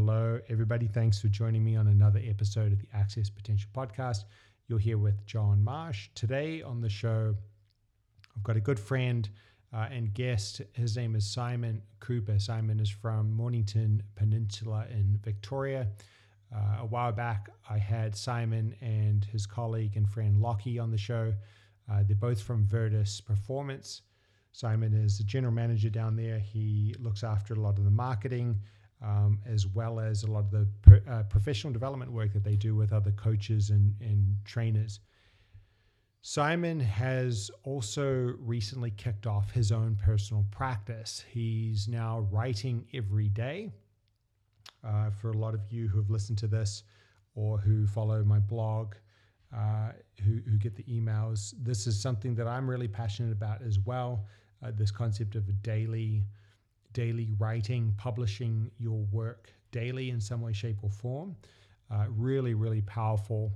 hello, everybody. Thanks for joining me on another episode of the Access Potential Podcast. You're here with John Marsh. Today on the show, I've got a good friend uh, and guest. His name is Simon Cooper. Simon is from Mornington Peninsula in Victoria. Uh, a while back, I had Simon and his colleague and friend Lockie on the show. Uh, they're both from Virtus Performance. Simon is the general manager down there. He looks after a lot of the marketing, um, as well as a lot of the uh, professional development work that they do with other coaches and, and trainers. Simon has also recently kicked off his own personal practice. He's now writing every day. Uh, for a lot of you who have listened to this or who follow my blog, uh, who, who get the emails, this is something that I'm really passionate about as well uh, this concept of a daily daily writing, publishing your work daily in some way, shape, or form. Uh, really, really powerful.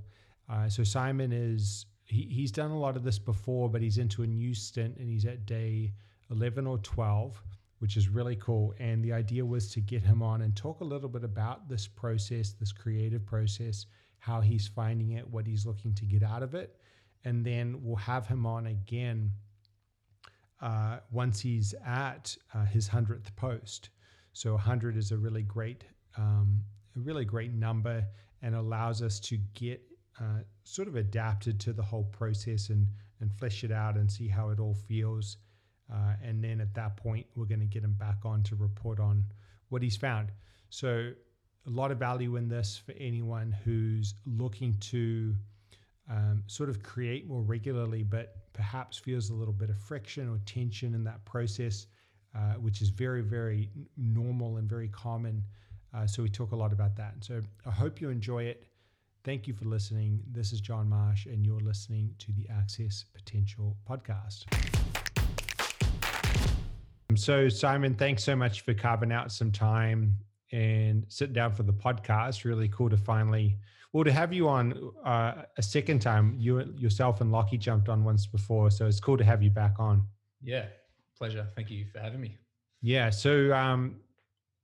Uh, so Simon is he, he's done a lot of this before, but he's into a new stint and he's at day 11 or 12, which is really cool. And the idea was to get him on and talk a little bit about this process, this creative process, how he's finding it, what he's looking to get out of it. And then we'll have him on again uh, once he's at uh, his 100th post. So 100 is a really great, um, a really great number and allows us to get uh, sort of adapted to the whole process and, and flesh it out and see how it all feels. Uh, and then at that point, we're going to get him back on to report on what he's found. So a lot of value in this for anyone who's looking to um, sort of create more regularly, but perhaps feels a little bit of friction or tension in that process, uh, which is very, very normal and very common. Uh, so we talk a lot about that. So I hope you enjoy it. Thank you for listening. This is John Marsh, and you're listening to the Access Potential Podcast. So, Simon, thanks so much for carving out some time and sitting down for the podcast. Really cool to finally well, to have you on uh, a second time, you yourself and Lockie jumped on once before, so it's cool to have you back on. Yeah, pleasure. Thank you for having me. Yeah, so um,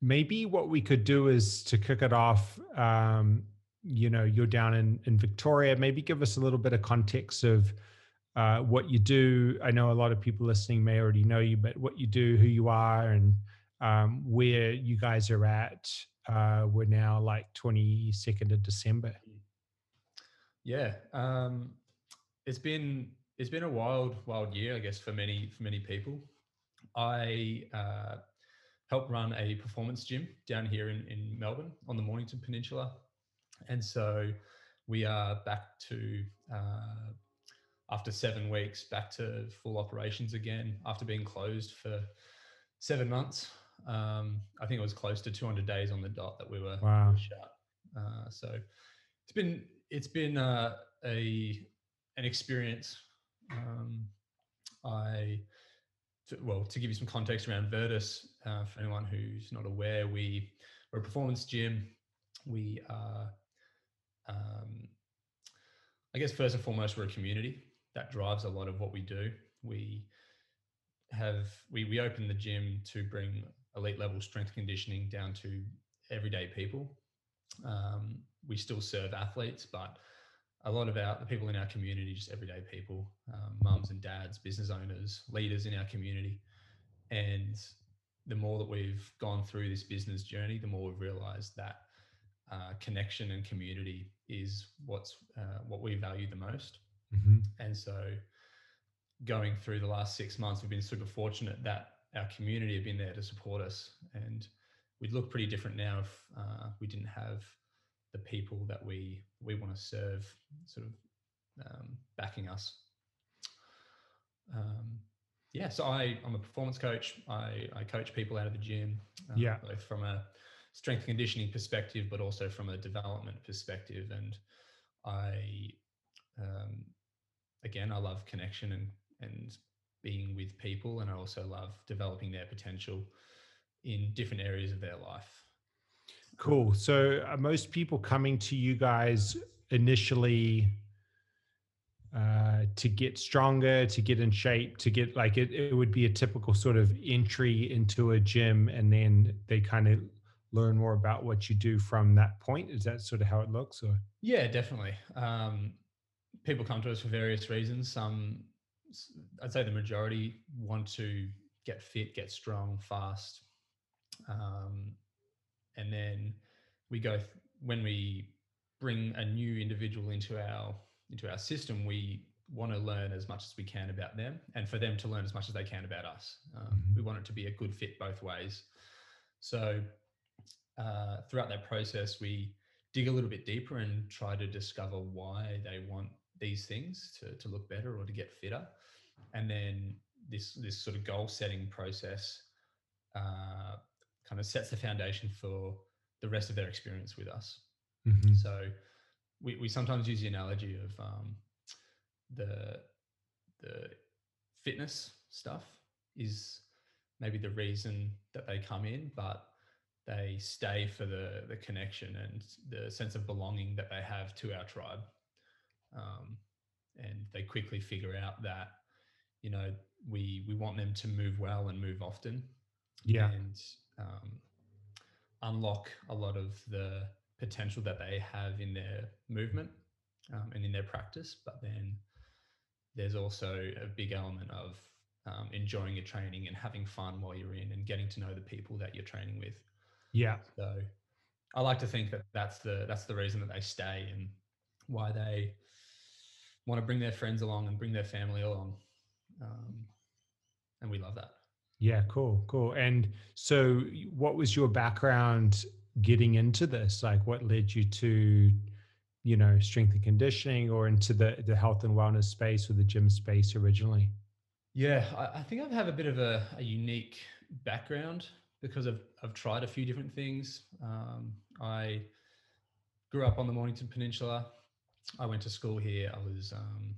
maybe what we could do is to kick it off. Um, you know, you're down in in Victoria. Maybe give us a little bit of context of uh, what you do. I know a lot of people listening may already know you, but what you do, who you are, and um, where you guys are at uh, we're now like 22nd of December. Yeah, um, it's been it's been a wild wild year, I guess, for many for many people. I uh, help run a performance gym down here in, in Melbourne on the Mornington Peninsula, and so we are back to uh, after seven weeks back to full operations again after being closed for seven months um, I think it was close to 200 days on the dot that we were, wow. shut. Uh, so it's been it's been uh, a an experience. Um, I to, well to give you some context around Virtus uh, for anyone who's not aware, we we're a performance gym. We are, um, I guess, first and foremost, we're a community that drives a lot of what we do. We have we we open the gym to bring elite level strength conditioning down to everyday people. Um, we still serve athletes, but a lot of our the people in our community, just everyday people, um, mums and dads, business owners, leaders in our community. And the more that we've gone through this business journey, the more we've realized that uh, connection and community is what's uh, what we value the most. Mm-hmm. And so, going through the last six months, we've been super fortunate that our community have been there to support us. And we'd look pretty different now if uh, we didn't have the people that we we want to serve sort of um, backing us. Um, yeah, so I, I'm a performance coach. I, I coach people out of the gym, uh, yeah. both from a strength conditioning perspective, but also from a development perspective. And I, um, again, I love connection and and being with people and I also love developing their potential in different areas of their life. Cool. So are most people coming to you guys initially uh, to get stronger, to get in shape, to get like it, it would be a typical sort of entry into a gym and then they kind of learn more about what you do from that point? Is that sort of how it looks? Or yeah, definitely. Um, people come to us for various reasons. Some, I'd say, the majority want to get fit, get strong, fast, um, and then we go th- when we bring a new individual into our into our system. We want to learn as much as we can about them, and for them to learn as much as they can about us. Um, mm-hmm. We want it to be a good fit both ways. So uh, throughout that process, we dig a little bit deeper and try to discover why they want these things to, to look better or to get fitter. And then this, this sort of goal setting process uh, kind of sets the foundation for the rest of their experience with us. Mm-hmm. So we, we sometimes use the analogy of um, the, the fitness stuff is maybe the reason that they come in, but they stay for the the connection and the sense of belonging that they have to our tribe. Um, and they quickly figure out that you know we we want them to move well and move often. Yeah. And um, unlock a lot of the potential that they have in their movement um, and in their practice. But then there's also a big element of um, enjoying your training and having fun while you're in and getting to know the people that you're training with. Yeah. So I like to think that that's the that's the reason that they stay and why they want to bring their friends along and bring their family along. Um, and we love that. Yeah, cool, cool. And so, what was your background getting into this? Like, what led you to, you know, strength and conditioning, or into the the health and wellness space or the gym space originally? Yeah, I, I think I have a bit of a, a unique background because I've, I've tried a few different things. Um, I grew up on the Mornington Peninsula. I went to school here. I was um,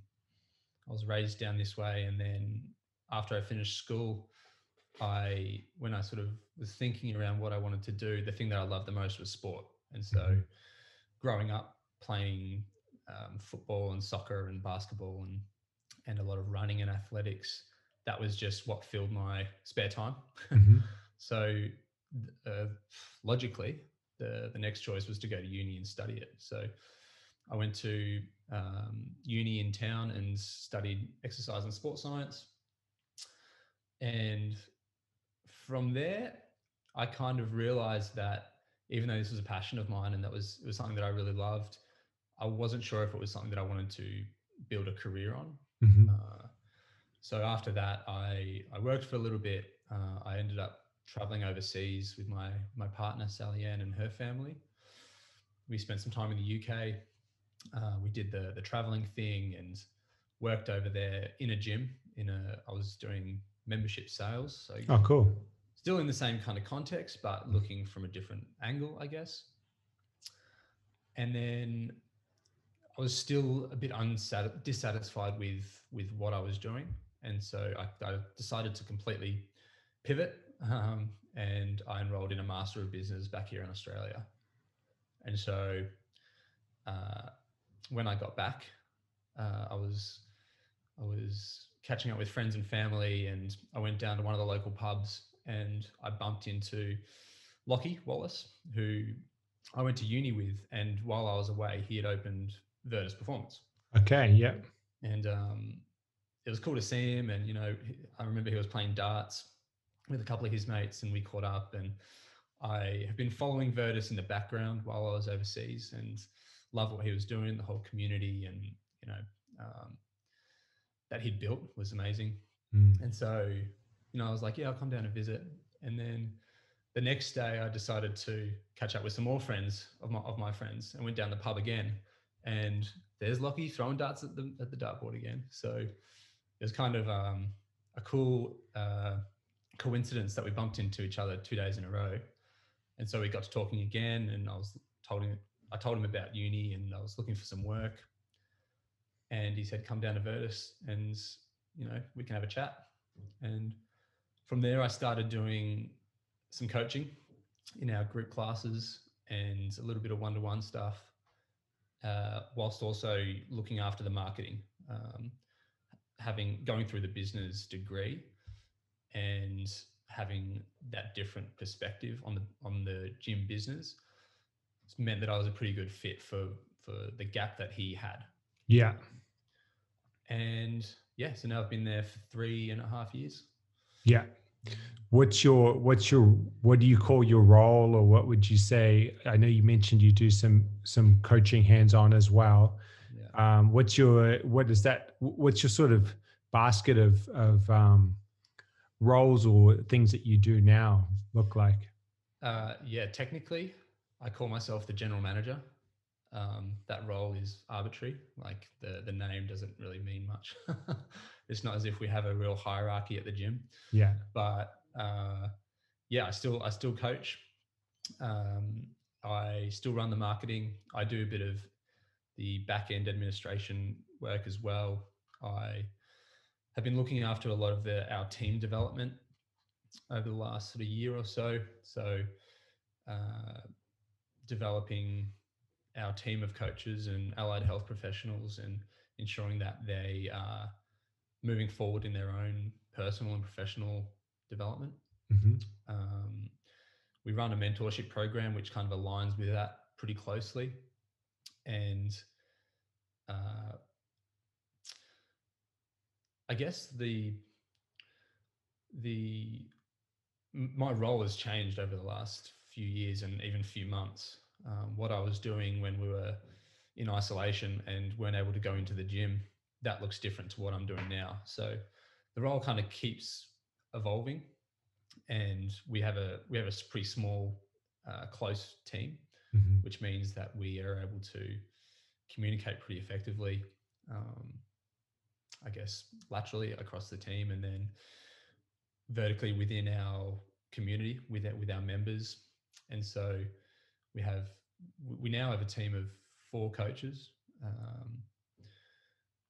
I was raised down this way, and then after I finished school, I when I sort of was thinking around what I wanted to do, the thing that I loved the most was sport. And so, mm-hmm. growing up playing um, football and soccer and basketball and and a lot of running and athletics, that was just what filled my spare time. Mm-hmm. So uh, logically, the the next choice was to go to uni and study it. So I went to um, uni in town and studied exercise and sports science. And from there, I kind of realized that even though this was a passion of mine and that was it was something that I really loved, I wasn't sure if it was something that I wanted to build a career on. Mm-hmm. Uh, so after that, I I worked for a little bit. Uh, I ended up traveling overseas with my my partner Sally Ann and her family. We spent some time in the UK. Uh, we did the the traveling thing and worked over there in a gym. In a, I was doing membership sales. So oh, cool. Still in the same kind of context, but looking from a different angle, I guess. And then I was still a bit unsat- dissatisfied with with what I was doing, and so I, I decided to completely pivot um, and I enrolled in a Master of Business back here in Australia. And so uh, when I got back, uh, I was I was catching up with friends and family, and I went down to one of the local pubs, and I bumped into Lockie Wallace, who I went to uni with, and while I was away, he had opened Virtus Performance. Okay, yep. And um, it was cool to see him, and you know, I remember he was playing darts with a couple of his mates and we caught up and I have been following Virtus in the background while I was overseas and love what he was doing, the whole community and, you know, um, that he'd built was amazing. Mm. And so, you know, I was like, yeah, I'll come down and visit. And then the next day I decided to catch up with some more friends of my, of my friends and went down the pub again. And there's Lockie throwing darts at the, at the dartboard again. So it was kind of um, a cool, uh, coincidence that we bumped into each other two days in a row. And so we got to talking again and I was told him I told him about uni and I was looking for some work. And he said, come down to Virtus and you know, we can have a chat. And from there I started doing some coaching in our group classes and a little bit of one-to-one stuff, uh, whilst also looking after the marketing. Um, having going through the business degree and having that different perspective on the on the gym business meant that I was a pretty good fit for for the gap that he had. Yeah. And yeah, so now I've been there for three and a half years. Yeah. What's your what's your what do you call your role or what would you say? I know you mentioned you do some some coaching hands on as well. Yeah. Um, what's your what is that? What's your sort of basket of of um, roles or things that you do now look like? Uh, yeah, technically, I call myself the general manager. Um, that role is arbitrary. Like the the name doesn't really mean much. it's not as if we have a real hierarchy at the gym. Yeah. But uh, yeah, I still I still coach. Um, I still run the marketing. I do a bit of the back end administration work as well. I have been looking after a lot of the our team development over the last sort of year or so. So uh, developing our team of coaches and allied health professionals and ensuring that they are moving forward in their own personal and professional development. Mm-hmm. Um, we run a mentorship program which kind of aligns with that pretty closely. And uh, I guess the the my role has changed over the last few years and even few months. Um, what I was doing when we were in isolation and weren't able to go into the gym, that looks different to what I'm doing now. So the role kind of keeps evolving, and we have a we have a pretty small, uh, close team, mm-hmm. which means that we are able to communicate pretty effectively. Um, I guess laterally across the team, and then vertically within our community with with our members and so we have we now have a team of four coaches um,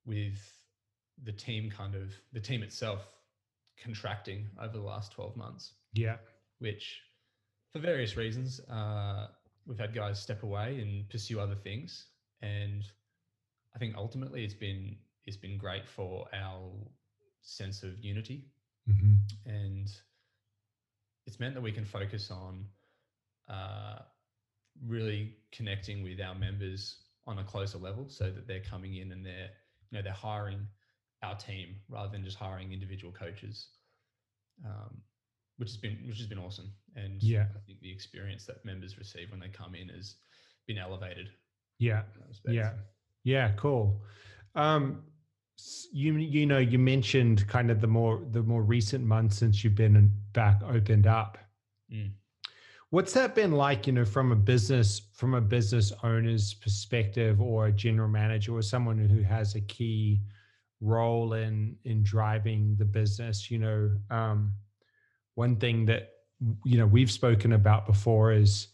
with the team kind of the team itself contracting over the last 12 months. Yeah. Which for various reasons uh, we've had guys step away and pursue other things. And i think ultimately it's been it's been great for our sense of unity. Mm-hmm. and it's meant that we can focus on uh, really connecting with our members on a closer level so that they're coming in and they're you know they're hiring our team rather than just hiring individual coaches um, which has been which has been awesome. And yeah. I think the experience that members receive when they come in has been elevated yeah. yeah. Yeah cool. Um you you know you mentioned kind of the more the more recent months since you've been back opened up. Mm. What's that been like, you know, from a business from a business owner's perspective or a general manager or someone who has a key role in in driving the business, you know, um, one thing that you know we've spoken about before is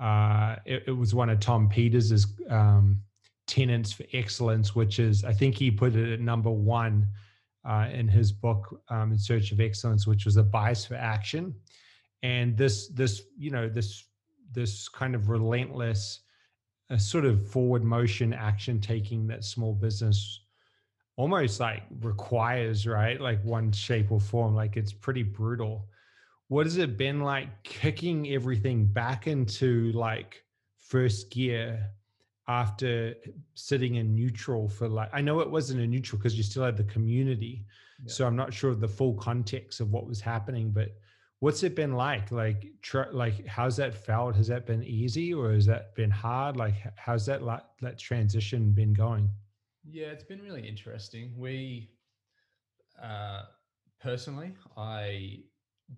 uh, it, it, was one of Tom Peters's um, tenets for excellence, which is I think he put it at number one uh, in his book um, in search of excellence, which was a bias for action and this this you know this this kind of relentless uh, sort of forward motion action taking that small business almost like requires right like one shape or form like it's pretty brutal what has it been like kicking everything back into like first gear after sitting in neutral for like i know it wasn't a neutral because you still had the community yeah. so i'm not sure of the full context of what was happening but what's it been like? Like tr- like how's that felt? Has that been easy or has that been hard? Like how's that like that transition been going? Yeah it's been really interesting. We uh personally i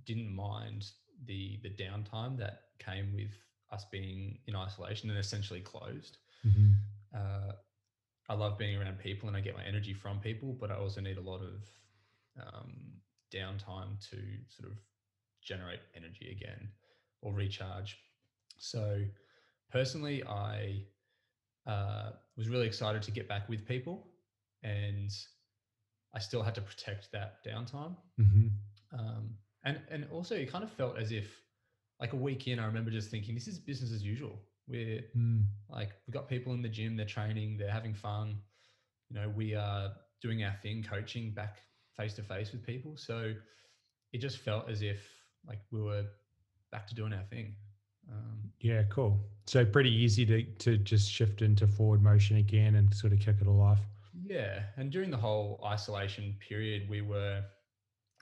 didn't mind the the downtime that came with us being in isolation and essentially closed. Mm-hmm. uh, i love being around people and i get my energy from people but i also need a lot of um, downtime to sort of generate energy again or recharge. So, personally, I uh, was really excited to get back with people, and I still had to protect that downtime. Mm-hmm. Um, and and also, it kind of felt as if, like a week in, I remember just thinking, this is business as usual. We're mm. like we've got people in the gym, they're training, they're having fun. You know, we are doing our thing, coaching back face to face with people. So it just felt as if like we were back to doing our thing. Um, yeah, cool. So pretty easy to to just shift into forward motion again and sort of kick it all off. Yeah, and during the whole isolation period, we were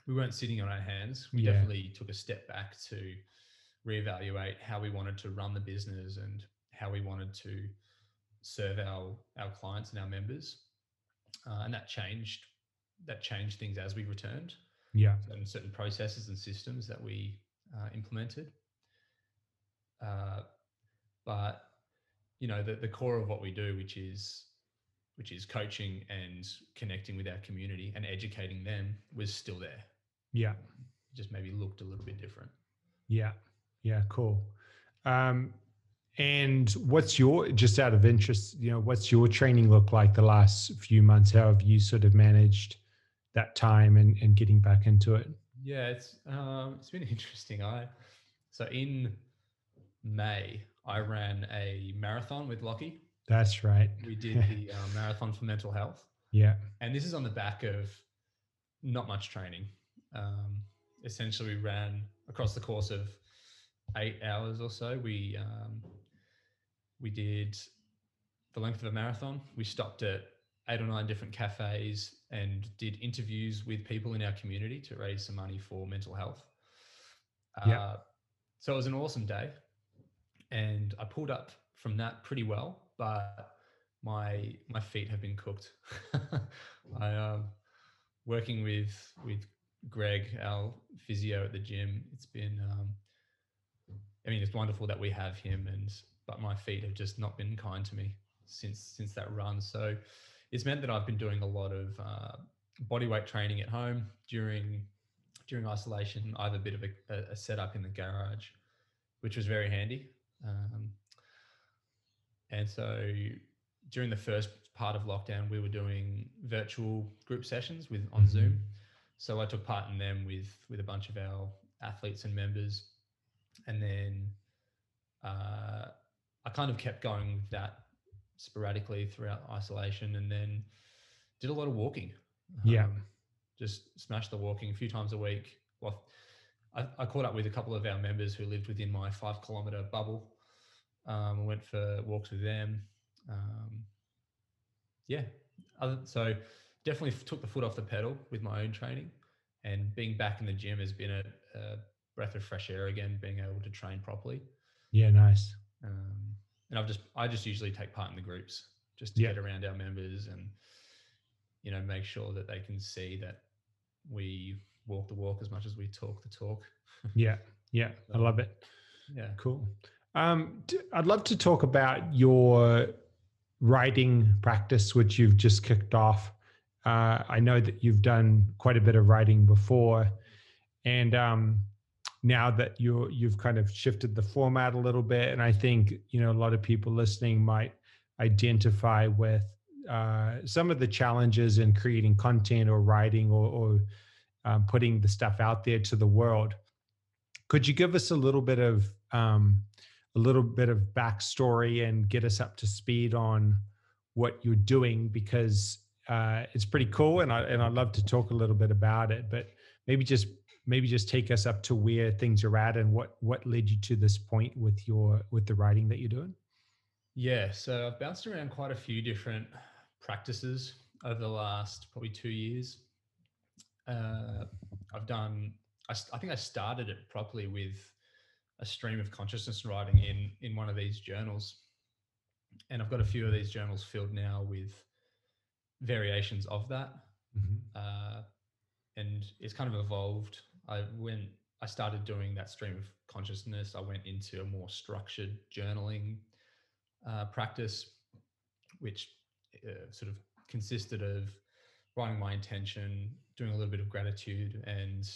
we weren't sitting on our hands. We Yeah. definitely took a step back to reevaluate how we wanted to run the business and how we wanted to serve our our clients and our members, uh, and that changed. That changed things as we returned, Yeah, and certain processes and systems that we uh, implemented. Uh, but you know, the the core of what we do, which is which is coaching and connecting with our community and educating them, was still there. yeah, Just maybe looked a little bit different. yeah, yeah. Cool. Um, and what's your just out of interest? You know, what's your training look like the last few months? How have you sort of managed that time and and getting back into it? Yeah, it's um, it's been interesting. I so in May I ran a marathon with Lockie. That's right. We did the uh, marathon for mental health, Yeah, and this is on the back of not much training. Um, essentially, we ran across the course of eight hours or so. We um, we did the length of a marathon. We stopped at eight or nine different cafes and did interviews with people in our community to raise some money for mental health. Yeah. Uh, so it was an awesome day, and I pulled up from that pretty well, but my my feet have been cooked. I um working with with Greg, our physio at the gym. It's been um, I mean, it's wonderful that we have him, and but my feet have just not been kind to me since since that run. So it's meant that I've been doing a lot of uh, body weight training at home during during isolation. I have a bit of a, a setup in the garage, which was very handy. Um, and so during the first part of lockdown, we were doing virtual group sessions with on Mhm. Zoom. So I took part in them with with a bunch of our athletes and members, and then uh, I kind of kept going with that sporadically throughout isolation, and then did a lot of walking. Yeah. Um, just smashed the walking a few times a week. Well, I, I caught up with a couple of our members who lived within my five kilometer bubble. Um, I went for walks with them. Um, yeah, other, so definitely took the foot off the pedal with my own training, and being back in the gym has been a, a breath of fresh air again. Being able to train properly, yeah, nice. um, and I've just I just usually take part in the groups just to Yeah. get around our members and you know make sure that they can see that we walk the walk as much as we talk the talk. Yeah, yeah, I love it. Yeah. Cool. Um, I'd love to talk about your writing practice, which you've just kicked off. Uh, I know that you've done quite a bit of writing before, and um, now that you're you've kind of shifted the format a little bit, and I think you know a lot of people listening might identify with uh, some of the challenges in creating content or writing or, or um, putting the stuff out there to the world. Could you give us a little bit of um, a little bit of backstory and get us up to speed on what you're doing because uh, it's pretty cool and I and I'd love to talk a little bit about it, but maybe just maybe just take us up to where things are at and what what led you to this point with your with the writing that you're doing. Yeah, so I've bounced around quite a few different practices over the last probably two years. Uh, I've done. I, I think I started it properly with a stream of consciousness writing in in one of these journals, and I've got a few of these journals filled now with variations of that, uh, and it's kind of evolved. I when I started doing that stream of consciousness, I went into a more structured journaling uh, practice, which uh, sort of consisted of writing my intention, doing a little bit of gratitude, and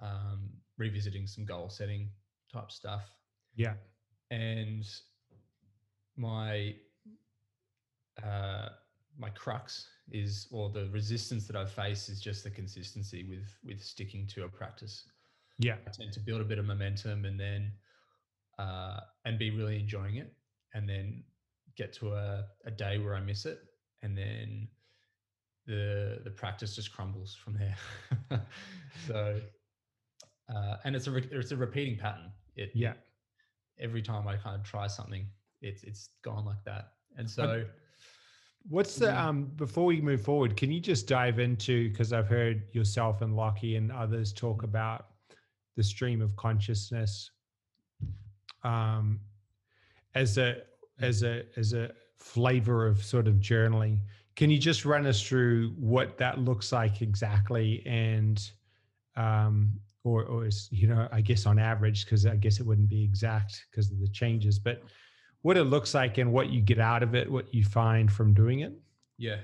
um, revisiting some goal setting type stuff. Yeah. And my uh, my crux is, or the resistance that I face is just the consistency with with sticking to a practice. Yeah. I tend to build a bit of momentum and then uh, and be really enjoying it, and then get to a, a day where I miss it, and then the the practice just crumbles from there. so uh, and it's a it's a repeating pattern. It Yeah. every time I kind of try something, it's it's gone like that. And so What's the Mhm. um before we move forward, can you just dive into because I've heard yourself and Lockie and others talk about the stream of consciousness um as a as a as a flavor of sort of journaling. Can you just run us through what that looks like exactly and um or or is you know I guess on average because I guess it wouldn't be exact because of the changes but what it looks like and what you get out of it, what you find from doing it. yeah,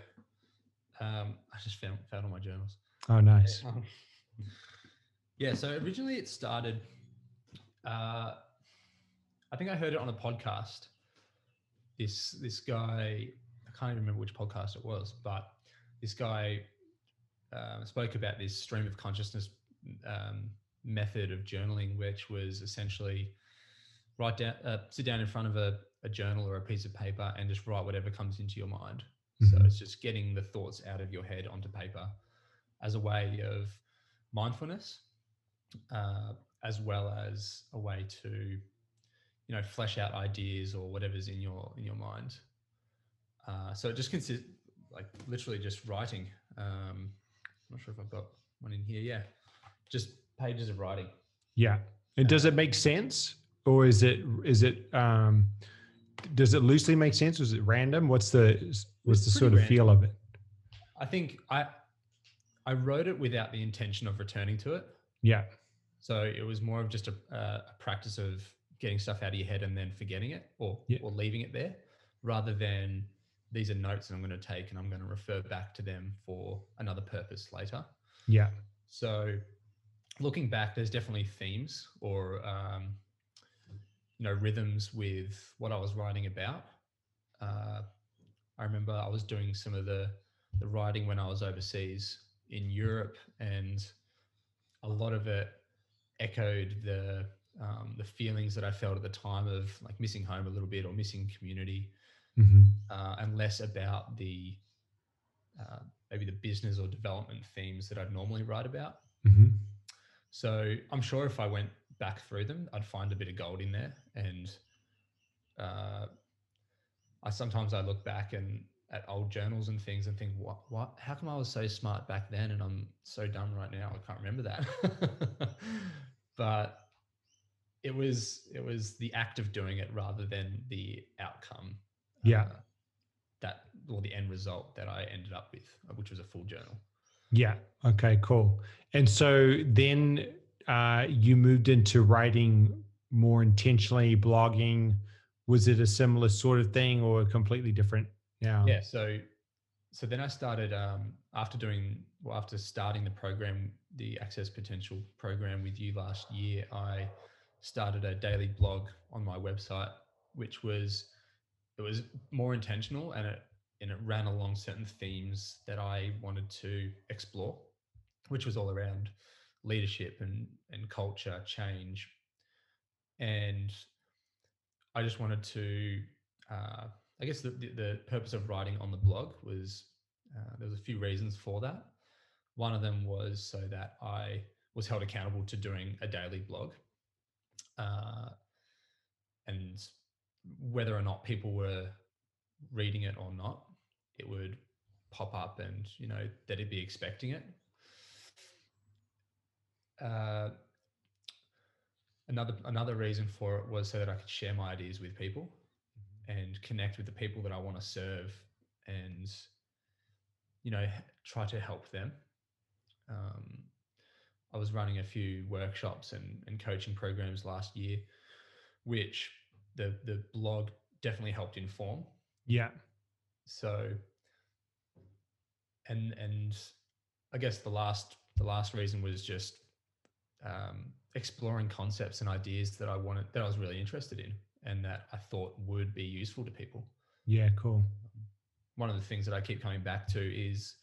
um, I just found found all my journals. Oh, nice. Um, yeah, so originally it started. Uh, I think I heard it on a podcast. This this guy, I can't even remember which podcast it was, but this guy um, spoke about this stream of consciousness um, method of journaling, which was essentially write down, uh, sit down in front of a, a journal or a piece of paper and just write whatever comes into your mind. So Mhm. it's just getting the thoughts out of your head onto paper as a way of mindfulness, uh, as well as a way to, you know, flesh out ideas or whatever's in your in your mind. Uh, so it just consists like literally just writing. Um, I'm not sure if I've got one in here. Yeah, just pages of writing. Yeah. And does it make sense or is it is it um does it loosely make sense? Was it random? What's the what's the sort of feel of it? I think I I wrote it without the intention of returning to it. Yeah. So it was more of just a, uh, a practice of getting stuff out of your head and then forgetting it or, Yeah. or leaving it there rather than these are notes that I'm going to take and I'm going to refer back to them for another purpose later. Yeah. So looking back, there's definitely themes or, um, you know, rhythms with what I was writing about. Uh, I remember I was doing some of the, the writing when I was overseas in Europe and a lot of it echoed the um, the feelings that I felt at the time of like missing home a little bit or missing community, hmm uh, and less about the uh, maybe the business or development themes that I'd normally write about. hmm So I'm sure if I went back through them, I'd find a bit of gold in there. And uh, I sometimes I look back and at old journals and things and think, what, what, how come I was so smart back then and I'm so dumb right now? I can't remember that. but it was it was the act of doing it rather than the outcome. Yeah. uh, that or the end result that I ended up with, uh, which was a full journal. Yeah. Okay, cool. And so then uh, you moved into writing more intentionally, blogging. Was it a similar sort of thing or completely different? Yeah. yeah so so then i started um, after doing well after starting the program the access potential program with you last year i started a daily blog on my website which was it was more intentional and it and it ran along certain themes that i wanted to explore which was all around leadership and and culture change and i just wanted to uh, I guess the, the, purpose of writing on the blog was uh, there was a few reasons for that. One of them was so that I was held accountable to doing a daily blog, uh, and whether or not people were reading it or not, it would pop up, and you know they'd be expecting it. Uh, another another reason for it was so that I could share my ideas with people and connect with the people that I want to serve and you know try to help them. Um, I was running a few workshops and, and coaching programs last year, which the the blog definitely helped inform. Yeah. So and and I guess the last the last reason was just um, exploring concepts and ideas that I wanted that I was really interested in and that I thought would be useful to people. Yeah. Cool. One of the things that I keep coming back to is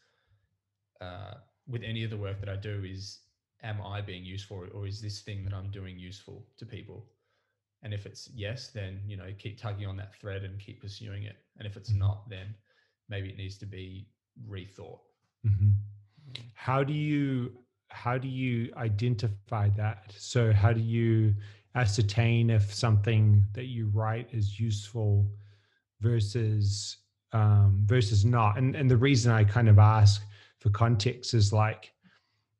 uh, with any of the work that I do is am I being useful or is this thing that I'm doing useful to people? And if it's yes, then you know keep tugging on that thread and keep pursuing it. And if it's not, then maybe it needs to be rethought. hmm How do you how do you identify that? So how do you ascertain if something that you write is useful versus um, versus not? And and the reason I kind of ask for context is like,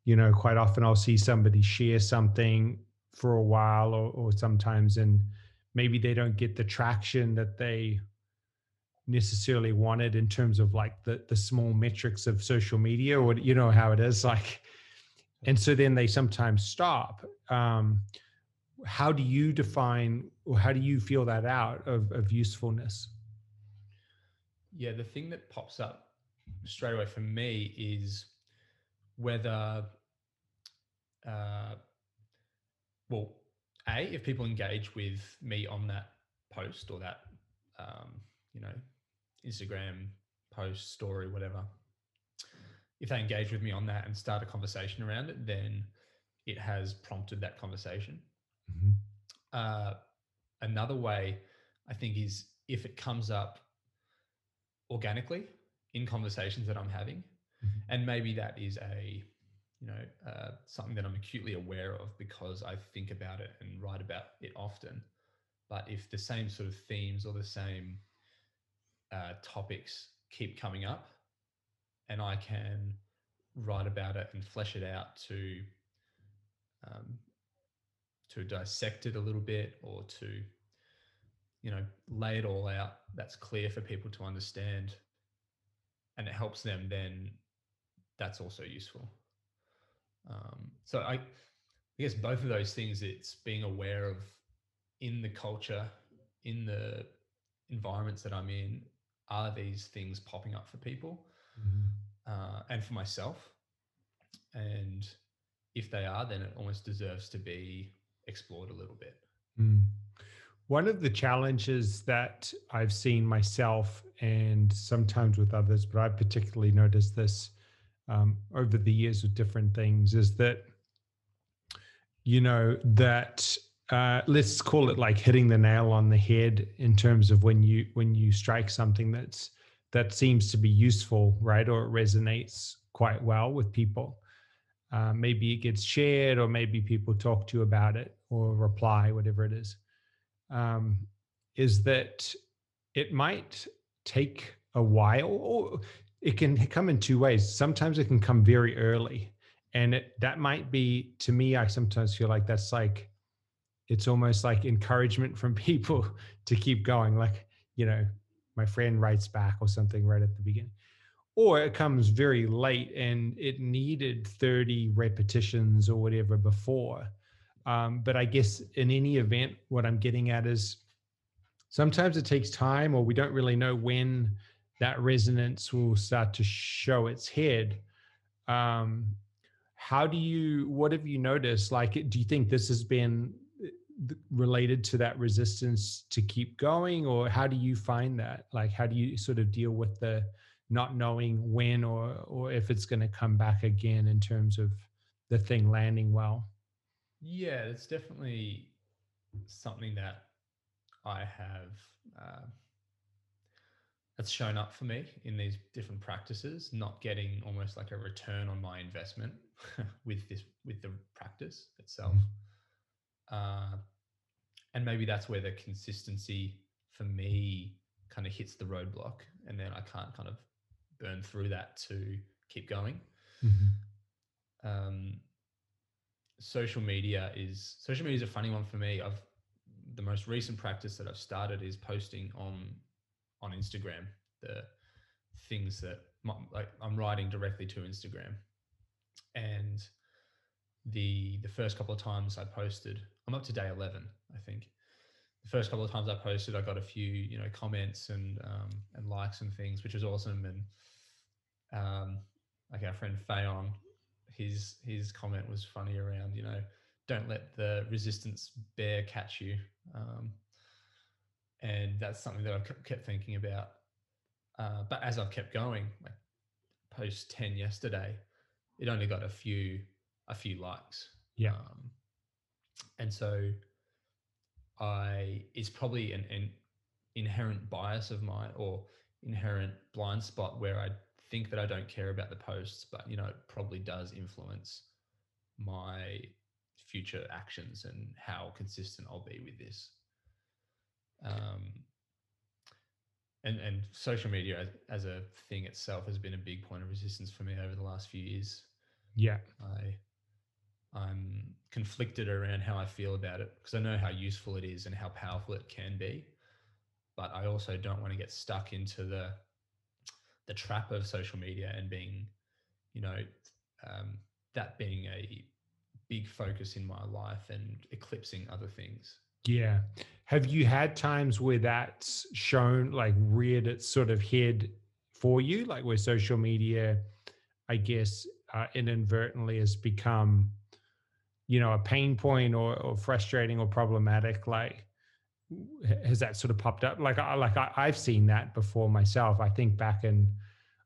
you know, quite often I'll see somebody share something for a while or, or sometimes and maybe they don't get the traction that they necessarily wanted in terms of like the the small metrics of social media or you know how it is like and so then they sometimes stop um, how do you define or how do you feel that out of, of usefulness? Yeah the thing that pops up straight away for me is whether uh, well a if people engage with me on that post or that um, you know instagram post story whatever if they engage with me on that and start a conversation around it, then it has prompted that conversation. Mm-hmm. Uh, another way I think is if it comes up organically in conversations that I'm having, mm-hmm. and maybe that is a you know uh, something that I'm acutely aware of because I think about it and write about it often. But if the same sort of themes or the same uh, topics keep coming up, and I can write about it and flesh it out to um, to dissect it a little bit or to you know lay it all out that's clear for people to understand. And it helps them then that's also useful. Um, so I, I guess both of those things it's being aware of in the culture in the environments that i'm in are these things popping up for people mm-hmm uh, and for myself. And if they are, then it almost deserves to be explored a little bit. Mm. One of the challenges that I've seen myself and sometimes with others, but I've particularly noticed this um, over the years with different things, is that, you know, that uh, let's call it like hitting the nail on the head in terms of when you when you strike something that's that seems to be useful, right? Or it resonates quite well with people. Uh, maybe it gets shared, or maybe people talk to you about it or reply, whatever it is. Um, is that it might take a while, or it can come in two ways. Sometimes it can come very early, and it, that might be to me. I sometimes feel like that's like it's almost like encouragement from people to keep going. Like you know, my friend writes back or something right at the beginning. Or it comes very late and it needed 30 repetitions or whatever before. Um, but i guess in any event what i'm getting at is sometimes it takes time or we don't really know when that resonance will start to show its head. Um, how do you what have you noticed? Like do you think this has been related to that resistance to keep going or how do you find that? Like how do you sort of deal with the not knowing when or or if it's going to come back again in terms of the thing landing well? Yeah it's definitely something that i have uh, that's shown up for me in these different practices not getting almost like a return on my investment with this with the practice itself. Mm-hmm uh, and maybe that's where the consistency for me kind of hits the roadblock, and then I can't kind of burn through that to keep going. Mm-hmm. Um, social media is social media is a funny one for me. I've the most recent practice that I've started is posting on on Instagram the things that my, like I'm writing directly to Instagram, the the first couple of times I posted, I'm up to day 11, I think. The first couple of times I posted, I got a few, you know, comments and um, and likes and things, which was awesome. And um, like our friend Fayon, his his comment was funny around, you know, don't let the resistance bear catch you. Um, and that's something that I've kept thinking about. Uh, but as I've kept going, like post 10 yesterday, it only got a few a few likes. Yeah. Um, and so I it's probably an, an inherent bias of mine or inherent blind spot where I think that I don't care about the posts, but you know, it probably does influence my future actions and how consistent I'll be with this. Um, and and social media as, as a thing itself has been a big point of resistance for me over the last few years. Yeah, I I'm conflicted around how I feel about it because I know how useful it is and how powerful it can be, but I also don't want to get stuck into the the trap of social media and being, you know, um, that being a big focus in my life and eclipsing other things. Yeah. Have you had times where that's shown, like, reared its sort of head for you, like where social media, I guess, uh, inadvertently has become, you know, a pain point or, or frustrating or problematic? Like, has that sort of popped up? Like, I, like I, I've seen that before myself. I think back in,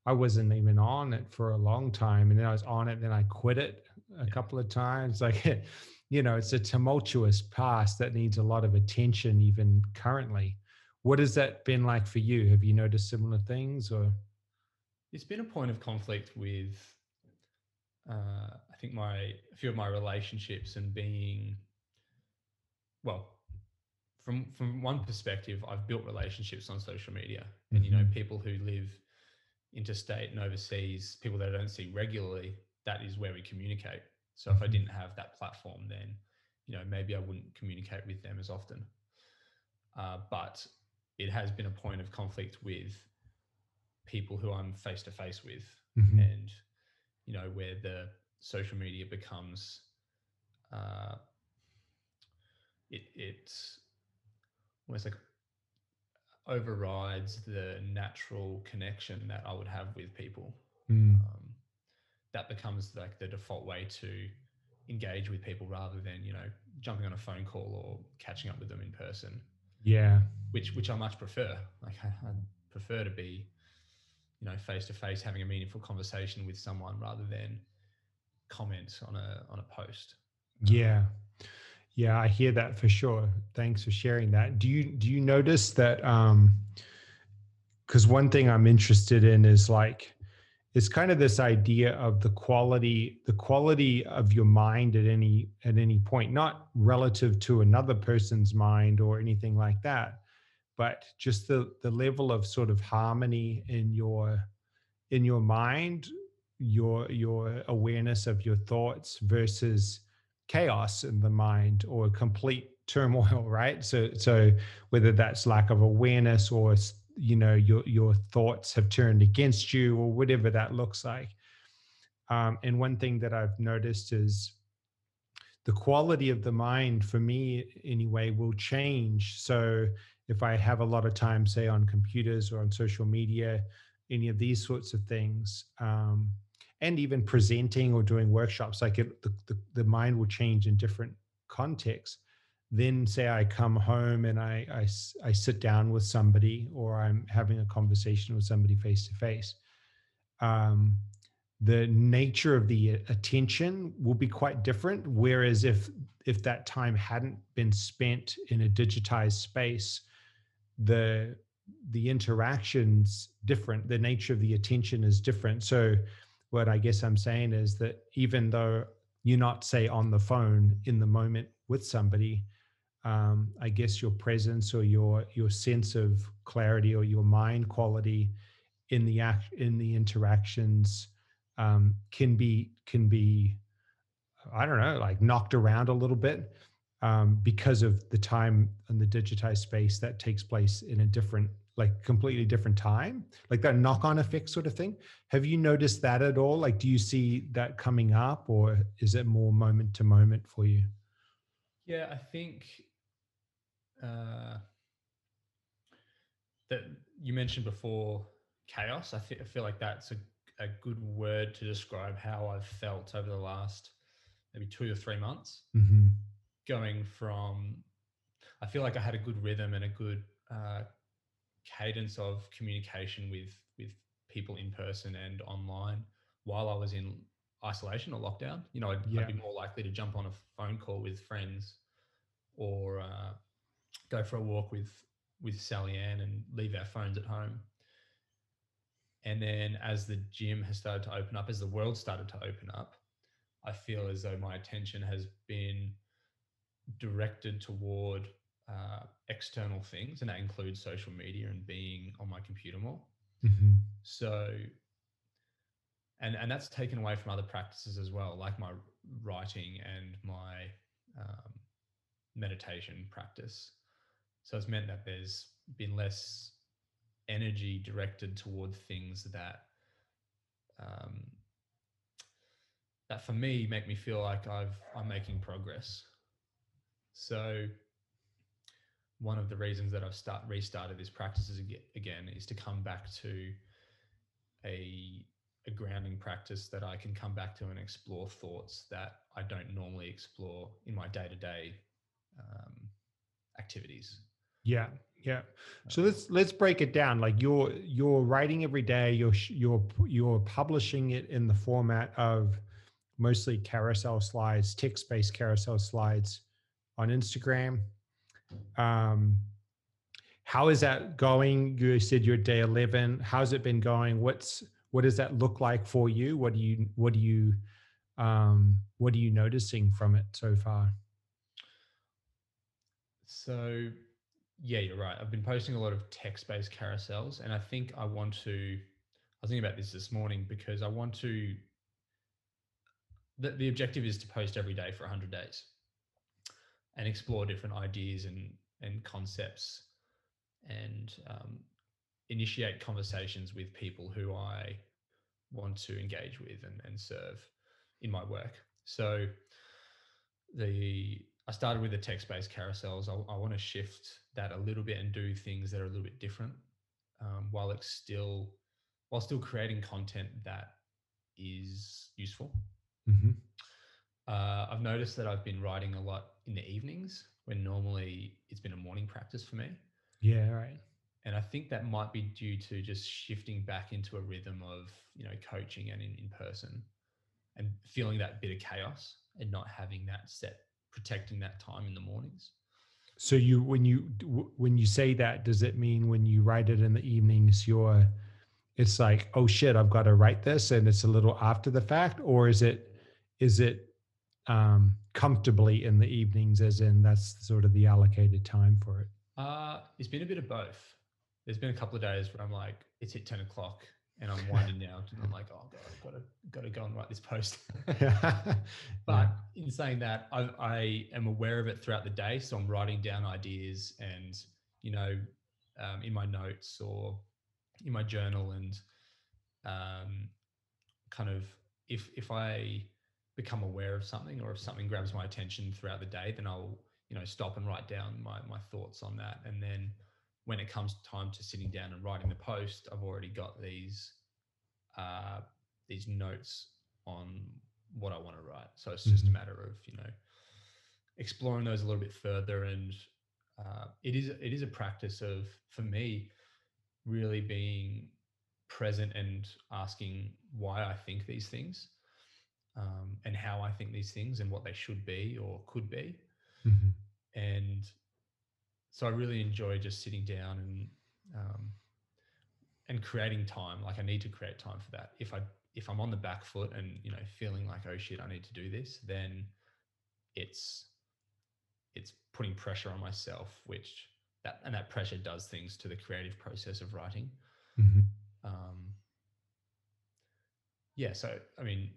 I wasn't even on it for a long time, and then I was on it, then I quit it a yeah. couple of times. Like, you know, it's a tumultuous past that needs a lot of attention, even currently. What has that been like for you? Have you noticed similar things, or? It's been a point of conflict with, uh, I think my a few of my relationships and being, well, from from one perspective, I've built relationships on social media, and mm-hmm. you know, mm-hmm. people who live interstate and overseas, people that I don't see regularly, that is where we communicate. So if I mm-hmm. didn't have that platform, then you know maybe I wouldn't communicate with them as often. Uh, but it has been a point of conflict with people who I'm face to face with, mm-hmm. and you know where the social media becomes uh, it it's almost like overrides the natural connection that I would have with people. Mm. Um, that becomes like the default way to engage with people rather than you know jumping on a phone call or catching up with them in person. Yeah, which which I much prefer. Like I, I prefer to be, you know, face to face, having a meaningful conversation with someone rather than comment on a on a post. Yeah. Yeah, I hear that for sure. Thanks for sharing that. Do you do you notice that um cuz one thing I'm interested in is like it's kind of this idea of the quality the quality of your mind at any at any point not relative to another person's mind or anything like that but just the the level of sort of harmony in your in your mind your your awareness of your thoughts versus chaos in the mind or complete turmoil right? So so whether that's lack of awareness or you know your your thoughts have turned against you or whatever that looks like. Um, and one thing that i've noticed is the quality of the mind for me anyway will change. So if i have a lot of time say on computers or on social media any of these sorts of things um, and even presenting or doing workshops like it, the, the, the mind will change in different contexts. Then say i come home and I, I, I sit down with somebody or i'm having a conversation with somebody face to face the nature of the attention will be quite different. Whereas if if that time hadn't been spent in a digitized space the the interactions different the nature of the attention is different. So what I guess I'm saying is that even though you're not, say, on the phone in the moment with somebody, um, I guess your presence or your your sense of clarity or your mind quality in the act in the interactions um, can be can be I don't know like knocked around a little bit um, because of the time and the digitized space that takes place in a different like completely different time like that knock on effect sort of thing. Have you noticed that at all? Like do you see that coming up or is it more moment to moment for you? Yeah i think uh that you mentioned before chaos. I, th- I feel like that's a, a good word to describe how i've felt over the last maybe two or three months. Mm-hmm. Going from i feel like i had a good rhythm and a good uh, cadence of communication with with people in person and online while I was in isolation or lockdown. You know, I'd, yeah. I'd be more likely to jump on a phone call with friends or uh, go for a walk with with Sally Ann and leave our phones at home. And then as the gym has started to open up, as the world started to open up, I feel as though my attention has been directed toward uh, external things, and that includes social media and being on my computer more. Mm-hmm. So, and and that's taken away from other practices as well, like my writing and my um, meditation practice. So it's meant that there's been less energy directed toward things that um, that for me make me feel like I've I'm making progress. So one of the reasons that I've start restarted this practice again is to come back to a a grounding practice that I can come back to and explore thoughts that I don't normally explore in my day to day activities. Yeah, yeah. So um, let's let's break it down. Like you're you're writing every day. You're you're you're publishing it in the format of mostly carousel slides, text based carousel slides on Instagram. Um, how is that going? You said you're day eleven. How's it been going? What's what does that look like for you? What do you what do you um, what are you noticing from it so far? So, yeah, you're right. I've been posting a lot of text based carousels, and I think I want to. I was thinking about this this morning because I want to. The, the objective is to post every day for 100 days and explore different ideas and, and concepts and um, initiate conversations with people who I want to engage with and, and serve in my work. So the I started with the text-based carousels. I, I want to shift that a little bit and do things that are a little bit different, um, while it's still while still creating content that is useful. Mm-hmm. Uh, I've noticed that I've been writing a lot in the evenings when normally it's been a morning practice for me. Yeah, right. And I think that might be due to just shifting back into a rhythm of you know coaching and in, in person, and feeling that bit of chaos and not having that set protecting that time in the mornings. So you when you when you say that, does it mean when you write it in the evenings, you're it's like, oh shit, I've got to write this, and it's a little after the fact, or is it is it um, comfortably in the evenings, as in that's sort of the allocated time for it? Uh, it's been a bit of both. There's been a couple of days where I'm like, it's hit ten o'clock, and I'm winding down and I'm like, oh god, I've got to got to go and write this post. but yeah. in saying that, I, I am aware of it throughout the day, so I'm writing down ideas and you know, um, in my notes or in my journal, and um, kind of if if I become aware of something or if something grabs my attention throughout the day, then I'll you know stop and write down my my thoughts on that, and then when it comes time to sitting down and writing the post, I've already got these uh, these notes on what I want to write. So it's just mm-hmm. a matter of you know exploring those a little bit further, and uh, it is it is a practice of for me really being present and asking why I think these things um, and how I think these things and what they should be or could be. Mm-hmm. And so I really enjoy just sitting down and um, and creating time. Like I need to create time for that. If I if I'm on the back foot and you know feeling like oh shit I need to do this, then it's it's putting pressure on myself, which that and that pressure does things to the creative process of writing. Mm-hmm. Um, yeah, so I mean,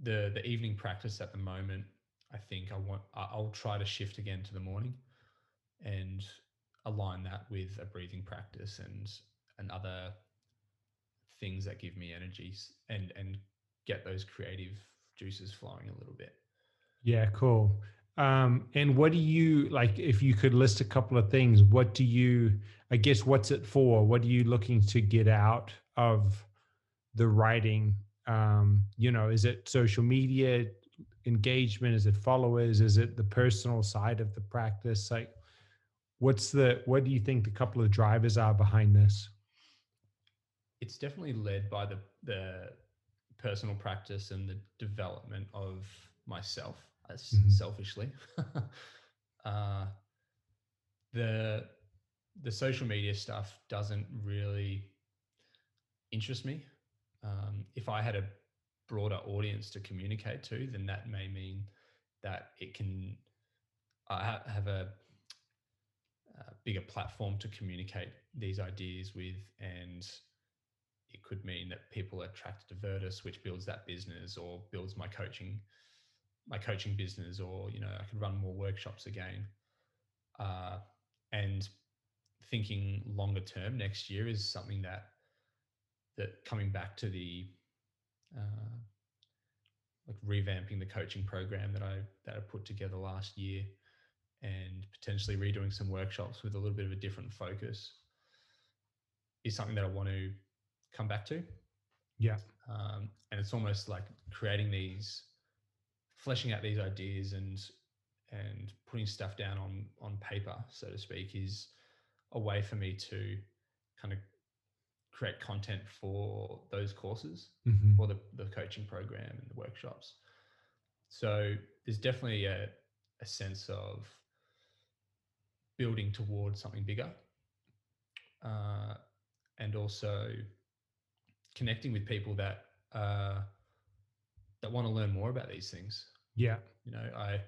the the evening practice at the moment, I think I want I'll try to shift again to the morning and align that with a breathing practice and and other things that give me energies and and get those creative juices flowing a little bit. Yeah, cool. Um, and what do you like? If you could list a couple of things, what do you? I guess what's it for? What are you looking to get out of the writing? Um, you know, is it social media engagement? Is it followers? Is it the personal side of the practice? Like, what's the what do you think the couple of drivers are behind this it's definitely led by the the personal practice and the development of myself as mm-hmm. selfishly uh, the the social media stuff doesn't really interest me um, if i had a broader audience to communicate to, then that may mean that it can uh, have a, a bigger platform to communicate these ideas with and it could mean that people are attracted to Virtus, which builds that business or builds my coaching, my coaching business, or you know, I could run more workshops again. Uh, and thinking longer term next year is something that that coming back to the uh, like revamping the coaching program that I that I put together last year and potentially redoing some workshops with a little bit of a different focus is something that I want to come back to. Yeah. Um, and it's almost like creating these, fleshing out these ideas and and putting stuff down on on paper, so to speak, is a way for me to kind of create content for those courses Mhm. or the, the coaching program and the workshops. So there's definitely a, a sense of building towards something bigger uh, and also connecting with people that uh, that want to learn more about these things. Yeah. You know, I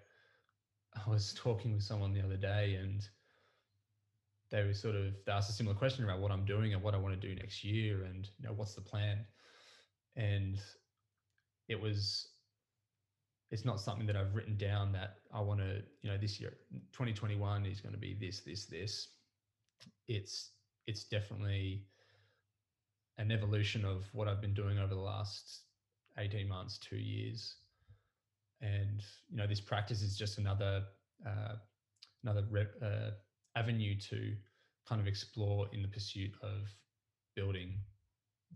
I was talking with someone the other day and they were sort of they asked a similar question about what I'm doing and what I want to do next year and you know what's the plan. And it was it's not something that I've written down that I want to, you know, this year 2021 is going to be this, this, this. It's it's definitely an evolution of what I've been doing over the last 18 months, two years. And, you know, this practice is just another, uh, another rep, uh, avenue to kind of explore in the pursuit of building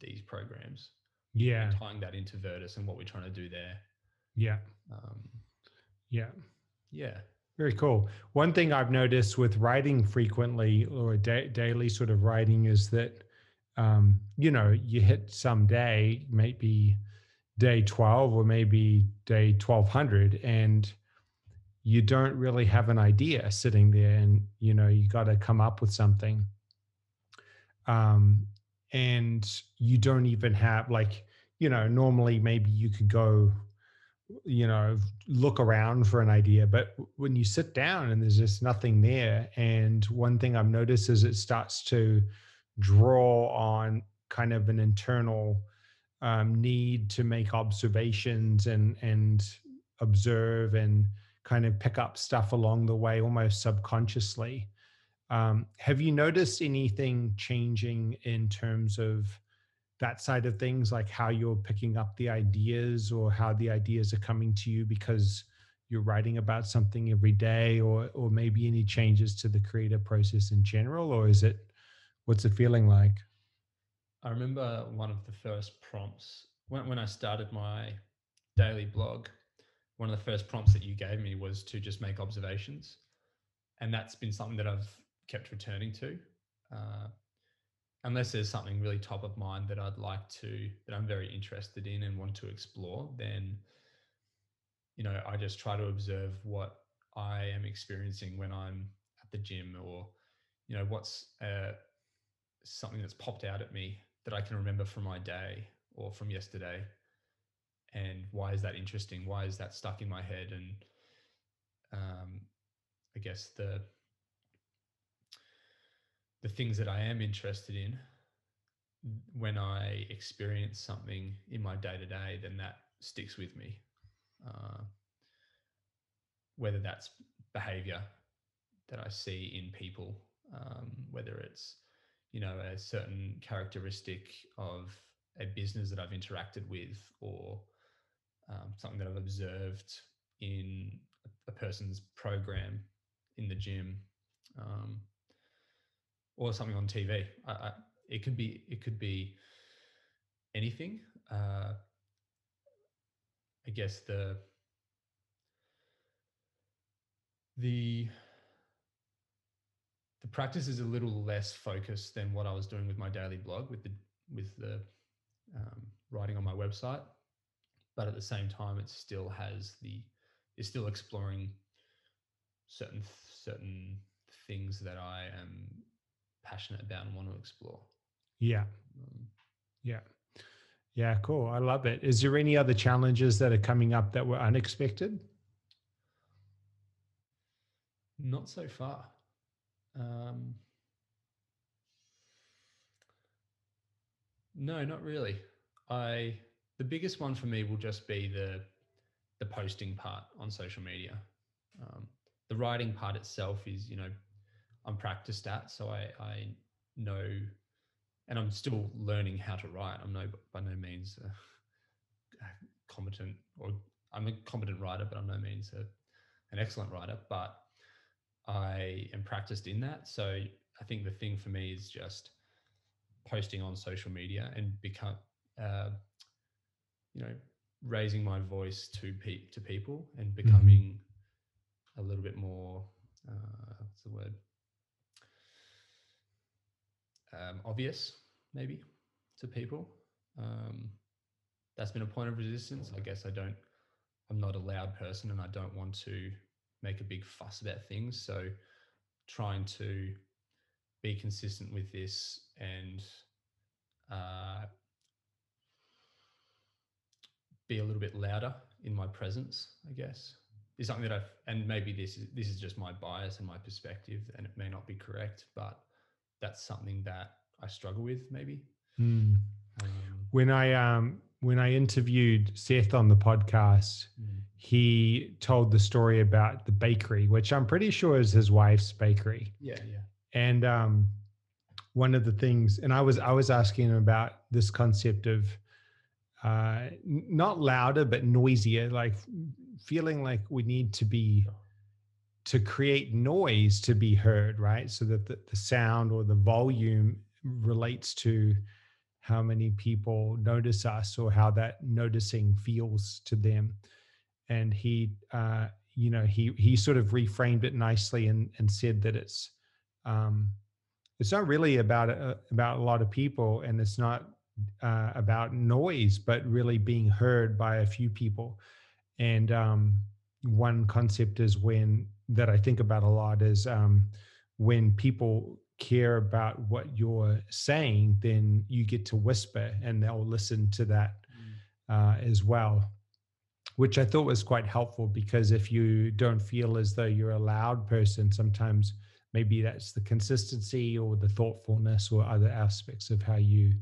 these programs Yeah. and tying that into Virtus and what we're trying to do there. Yeah. Um, Yeah. yeah. Very cool. One thing I've noticed with writing frequently or da- daily sort of writing is that, um, you know, you hit some day, maybe day 12 or maybe day 1200, and you don't really have an idea sitting there. And, you know, you got to come up with something. Um, and you don't even have, like, you know, normally maybe you could go you know look around for an idea but when you sit down and there's just nothing there and one thing i've noticed is it starts to draw on kind of an internal um, need to make observations and and observe and kind of pick up stuff along the way almost subconsciously um, have you noticed anything changing in terms of that side of things, like how you're picking up the ideas or how the ideas are coming to you because you're writing about something every day, or or maybe any changes to the creative process in general, or is it what's it feeling like? I remember one of the first prompts when, when I started my daily blog. One of the first prompts that you gave me was to just make observations. And that's been something that I've kept returning to. Uh, unless there's something really top of mind that I'd like to, that I'm very interested in and want to explore, then, you know, I just try to observe what I am experiencing when I'm at the gym or, you know, what's uh, something that's popped out at me that I can remember from my day or from yesterday. And why is that interesting? Why is that stuck in my head? And um, I guess the the things that I am interested in, when I experience something in my day to day, then that sticks with me. Uh, whether that's behavior that I see in people, um, whether it's you know a certain characteristic of a business that I've interacted with, or um, something that I've observed in a person's program in the gym. Um, or something on TV. I, I, it could be it could be anything. Uh, I guess the the the practice is a little less focused than what I was doing with my daily blog with the with the um, writing on my website, but at the same time, it still has the is still exploring certain certain things that I am passionate about and want to explore. Yeah. Um, Yeah. Yeah, cool. I love it. Is there any other challenges that are coming up that were unexpected? Not so far. Um, no, not really. I the biggest one for me will just be the the posting part on social media. Um, the writing part itself is, you know, I'm practiced at, so I I know, and I'm still learning how to write. I'm no by no means a, competent, or I'm a competent writer, but I'm no means a, an excellent writer. But I am practiced in that. So I think the thing for me is just posting on social media and become, uh, you know, raising my voice to pe- to people and mm-hmm. becoming mm-hmm. a little bit more, uh, what's the word? Um, obvious, maybe, to people. Um, that's been a point of resistance. I guess I don't, I'm not a loud person and I don't want to make a big fuss about things. So trying to be consistent with this and uh, be a little bit louder in my presence, I guess, is something that I've, and maybe this is, this is just my bias and my perspective, and it may not be correct, but that's something that I struggle with maybe. Mm. Um, when I, um, when I interviewed Seth on the podcast, mm he told the story about the bakery, which I'm pretty sure is his wife's bakery. Yeah, yeah. And um, one of the things, and I was I was asking him about this concept of uh, not louder but noisier, like feeling like we need to be to create noise to be heard, right? So that the, the sound or the volume relates to how many people notice us or how that noticing feels to them and he uh, you know he he sort of reframed it nicely and and said that it's um, it's not really about uh, about a lot of people and it's not uh, about noise but really being heard by a few people and um, one concept is when that i think about a lot is um, when people care about what you're saying then you get to whisper and they'll listen to that mm. uh, as well which I thought was quite helpful because if you don't feel as though you're a loud person, sometimes maybe that's the consistency or the thoughtfulness or other aspects of how you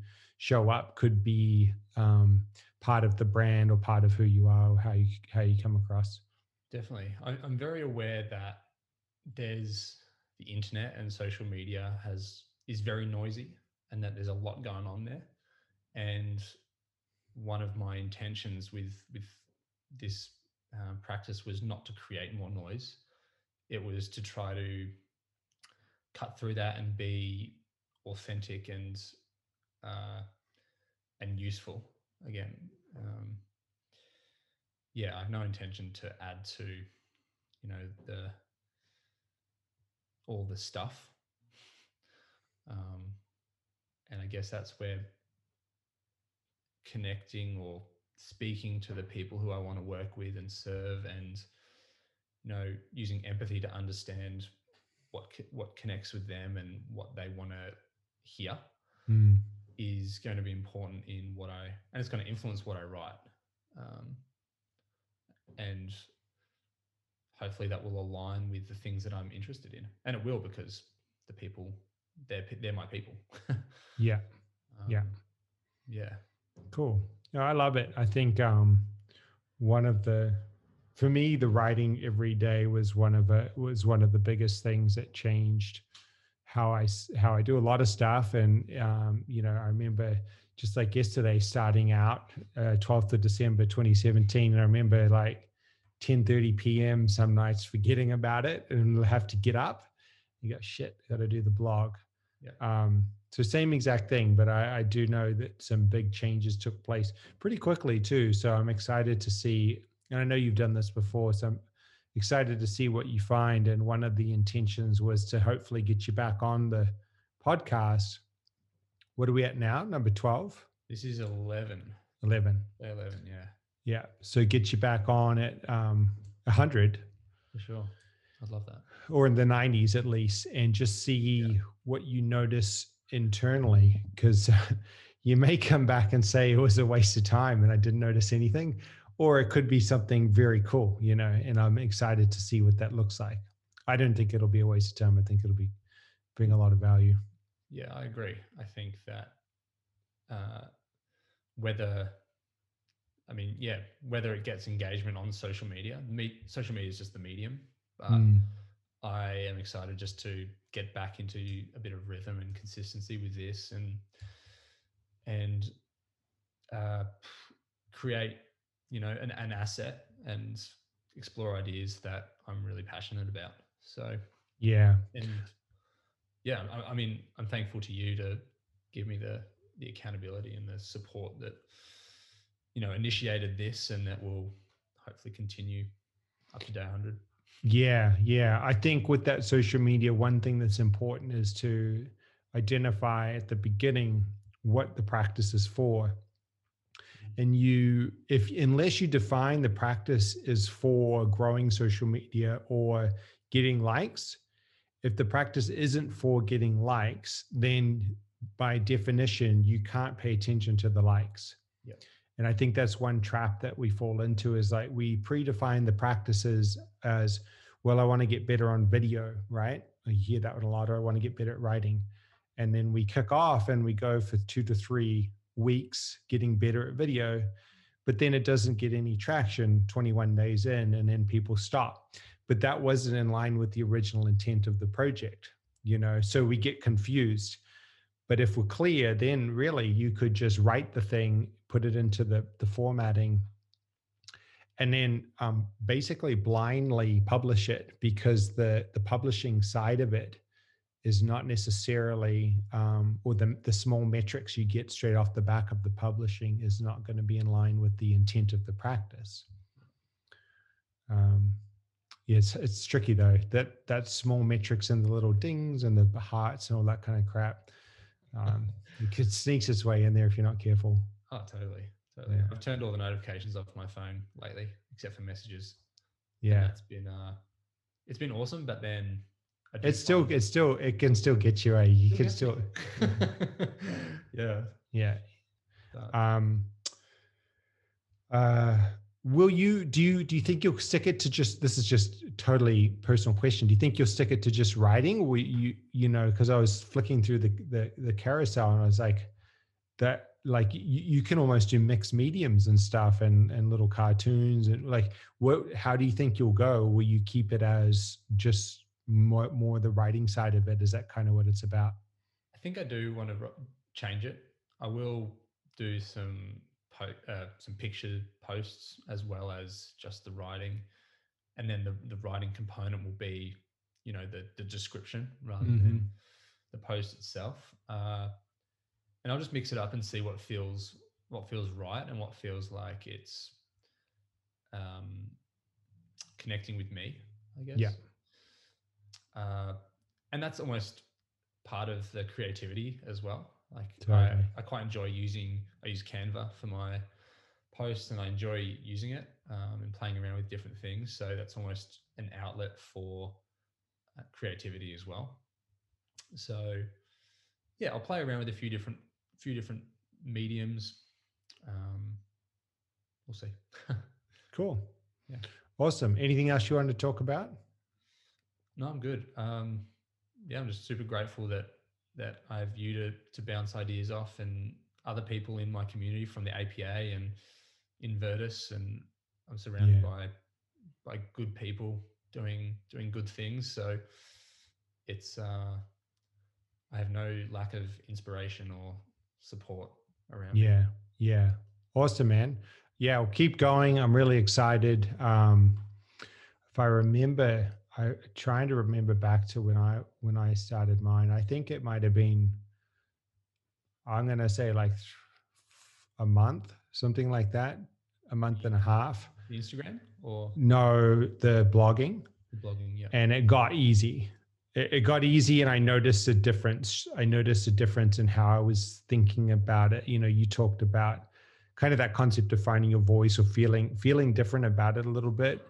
show up could be um, part of the brand or part of who you are or how you how you come across. Definitely, I'm very aware that there's the internet and social media has is very noisy and that there's a lot going on there and one of my intentions with with this uh, practice was not to create more noise. It was to try to cut through that and be authentic and uh, and useful again. Um, yeah, I have no intention to add to, you know, the all the stuff. Um, and I guess that's where connecting or speaking to the people who I want to work with and serve, and you know, using empathy to understand what what connects with them and what they want to hear mm. Is going to be important in what I and it's going to influence what I write. Um, and hopefully that will align with the things that I'm interested in, and it will because the people they're they're my people. yeah, um, yeah, yeah. Cool. No, I love it. I think um, one of the, for me, the writing every day was one of a was one of the biggest things that changed how I how I do a lot of stuff. And um, you know, I remember just like yesterday starting out, uh, 12th of December 2017, and I remember like 10:30 p.m. some nights forgetting about it and have to get up. You go shit, got to do the blog. Yeah. Um, so same exact thing, but I, I, do know that some big changes took place pretty quickly too. So I'm excited to see, and I know you've done this before, so I'm excited to see what you find. And one of the intentions was to hopefully get you back on the podcast. What are we at now? Number 12? This is 11. 11. 11, yeah. Yeah. So get you back on at um, 100. For sure. I'd love that. Or in the 90s at least, and just see yeah. what you notice internally because you may come back and say it was a waste of time and I didn't notice anything, or it could be something very cool, you know, and I'm excited to see what that looks like. I don't think it'll be a waste of time. I think it'll be bring a lot of value. Yeah, I agree. I think that uh, whether, I mean, yeah, whether it gets engagement on social media, me, social media is just the medium, but mm. I am excited just to get back into a bit of rhythm and consistency with this and and uh, create you know an, an asset and explore ideas that I'm really passionate about. So yeah, and yeah, I, I mean, I'm thankful to you to give me the the accountability and the support that you know initiated this and that will hopefully continue up to day 100 yeah yeah. I think with that social media one thing that's important is to identify at the beginning what the practice is for and you if unless you define the practice is for growing social media or getting likes if the practice isn't for getting likes then by definition you can't pay attention to the likes. Yep. and i think that's one trap that we fall into is like we predefine the practices as well i want to get better on video right? I hear that a lot or i want to get better at writing. And then we kick off and we go for two to three weeks getting better at video but then it doesn't get any traction 21 days in and then people stop. But that wasn't in line with the original intent of the project you know so we get confused. But if we're clear then really you could just write the thing put it into the the formatting and then um, basically blindly publish it because the the publishing side of it is not necessarily, um, or the, the small metrics you get straight off the back of the publishing is not going to be in line with the intent of the practice. Um, yeah, it's, it's tricky though. That that small metrics and the little dings and the hearts and all that kind of crap, um, it sneaks its way in there if you're not careful. Oh, totally, totally. Yeah. I've turned all the notifications off my phone lately, except for messages. Yeah, it's been uh, it's been awesome. But then it's still it's still it can still get you a you can still yeah. Yeah. Um uh will you do you do you think you'll stick it to just this is just totally personal question. Do you think you'll stick it to just writing? Or you you know because i was flicking through the, the the carousel and i was like that like you, you can almost do mixed mediums and stuff and and little cartoons and like what how do you think you'll go? Will you keep it as just more more the writing side of it? Is that kind of what it's about? I think i do want to change it. I will do some po- uh, some picture posts as well as just the writing. And then the, the writing component will be you know the the description rather mm-hmm. than the post itself. Uh, and i'll just mix it up and see what feels what feels right and what feels like it's um, connecting with me i guess. yeah uh, and that's almost part of the creativity as well. Like totally. I, I quite enjoy using I use Canva for my posts and I enjoy using it um, and playing around with different things. So that's almost an outlet for uh, creativity as well. So yeah, I'll play around with a few different few different mediums. Um, we'll see. cool. Yeah. Awesome. Anything else you want to talk about? No, I'm good. Um, yeah, I'm just super grateful that that I have you to to bounce ideas off and other people in my community from the APA and in Virtus, and I'm surrounded yeah. by by good people doing doing good things. So it's uh, I have no lack of inspiration or support around. Yeah, me. yeah, awesome, man. Yeah, well, keep going. I'm really excited. Um, if I remember I trying to remember back to when I when I started mine. I think it might have been I'm going to say like a month, something like that, a month and a half. The Instagram or no, the blogging. The blogging, yeah. And it got easy. It, it got easy, and I noticed a difference. I noticed a difference in how I was thinking about it. You know, you talked about kind of that concept of finding your voice or feeling feeling different about it a little bit.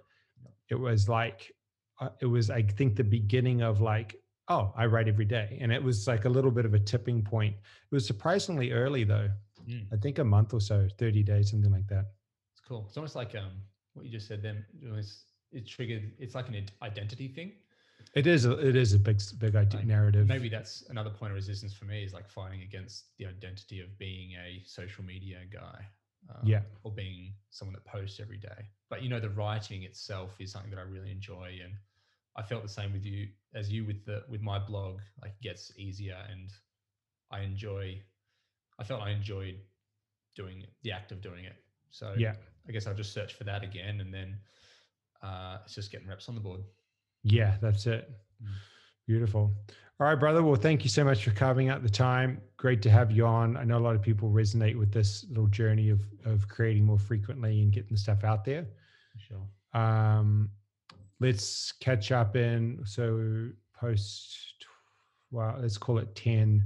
It was like uh, it was I think the beginning of like oh, I write every day. And it was like a little bit of a tipping point. It was surprisingly early though. Mm. I think a month or so, 30 days, something like that. It's cool. It's almost like um, what you just said. Then it was it triggered. It's like an identity thing. It is a, it is a big big idea, Like, narrative. Maybe that's another point of resistance for me is like fighting against the identity of being a social media guy. Um, Yeah. Or being someone that posts every day. But you know, the writing itself is something that I really enjoy, and I felt the same with you as you with the with my blog. Like, it gets easier, and I enjoy. I felt I enjoyed doing it, the act of doing it. So Yeah. I guess I'll just search for that again, and then uh, it's just getting reps on the board. Yeah, that's it. Mm. Beautiful. All right, brother. Well, thank you so much for carving out the time. Great to have you on. I know a lot of people resonate with this little journey of of creating more frequently and getting the stuff out there. Sure. Um, let's catch up in so post. Well, let's call it ten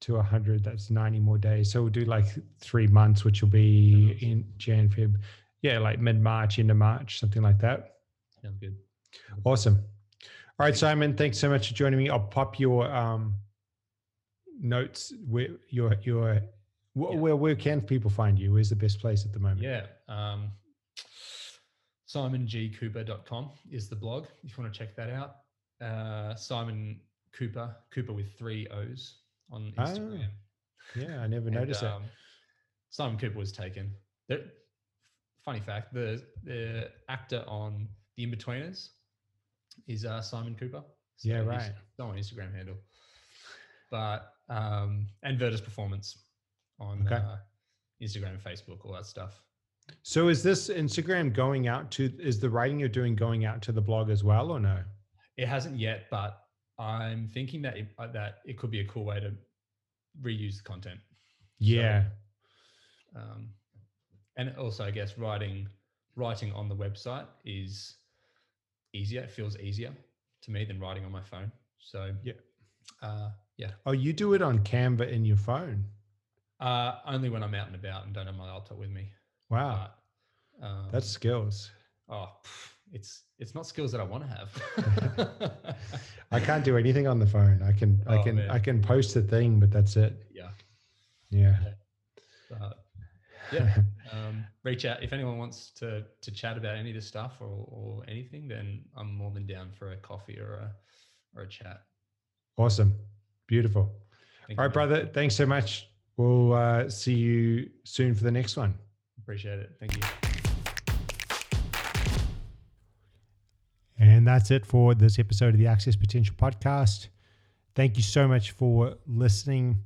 to 100 that's 90 more days so we'll do like three months which will be in jan feb yeah like mid-march into march something like that Sounds good. Awesome. All right, Simon, thanks so much for joining me. I'll pop your um, notes where your your wh- Yeah. where where can people find you? Where's the best place at the moment? Yeah. Um, SimonGCooper.com is the blog if you want to check that out. Uh, Simon Cooper, Cooper with three O's on Ah, Instagram. Yeah, I never And, noticed that. um, Simon Cooper was taken. The, funny fact: the the actor on The Inbetweeners is uh, Simon Cooper. Yeah, right. on Instagram handle, but um, and Virtus Performance on Okay. uh, Instagram and Facebook, all that stuff. So is this Instagram going out to is the writing you're doing going out to the blog as well or no? It hasn't yet, but I'm thinking that it, uh, that it could be a cool way to reuse the content. Yeah. Um, and also, I guess writing writing on the website is easier. It feels easier to me than writing on my phone. So Yeah. uh, yeah. Oh, you do it on Canva in your phone. Uh, only when I'm out and about and don't have my laptop with me. Wow. But, um, That's skills. oh, it's it's not skills that I want to have. I can't do anything on the phone. I can I Oh, can man. I can post a thing, but that's it. yeah. Yeah. But yeah. um, reach out if anyone wants to to chat about any of this stuff or, or anything then i'm more than down for a coffee or a or a chat awesome. Beautiful. Thank All right, brother. Thanks so much. We'll uh, see you soon for the next one. appreciate it thank you And that's it for this episode of the Access Potential Podcast. Thank you so much for listening.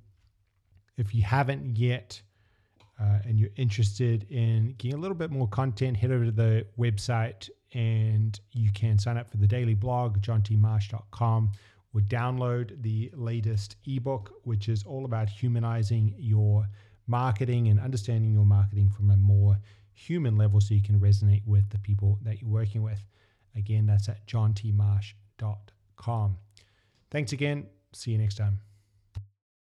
If you haven't yet uh, and you're interested in getting a little bit more content, head over to the website and you can sign up for the daily blog, johntmarsh.com, or download the latest ebook, which is all about humanizing your marketing and understanding your marketing from a more human level so you can resonate with the people that you're working with. Again, that's at johntmarsh.com. Thanks again. See you next time.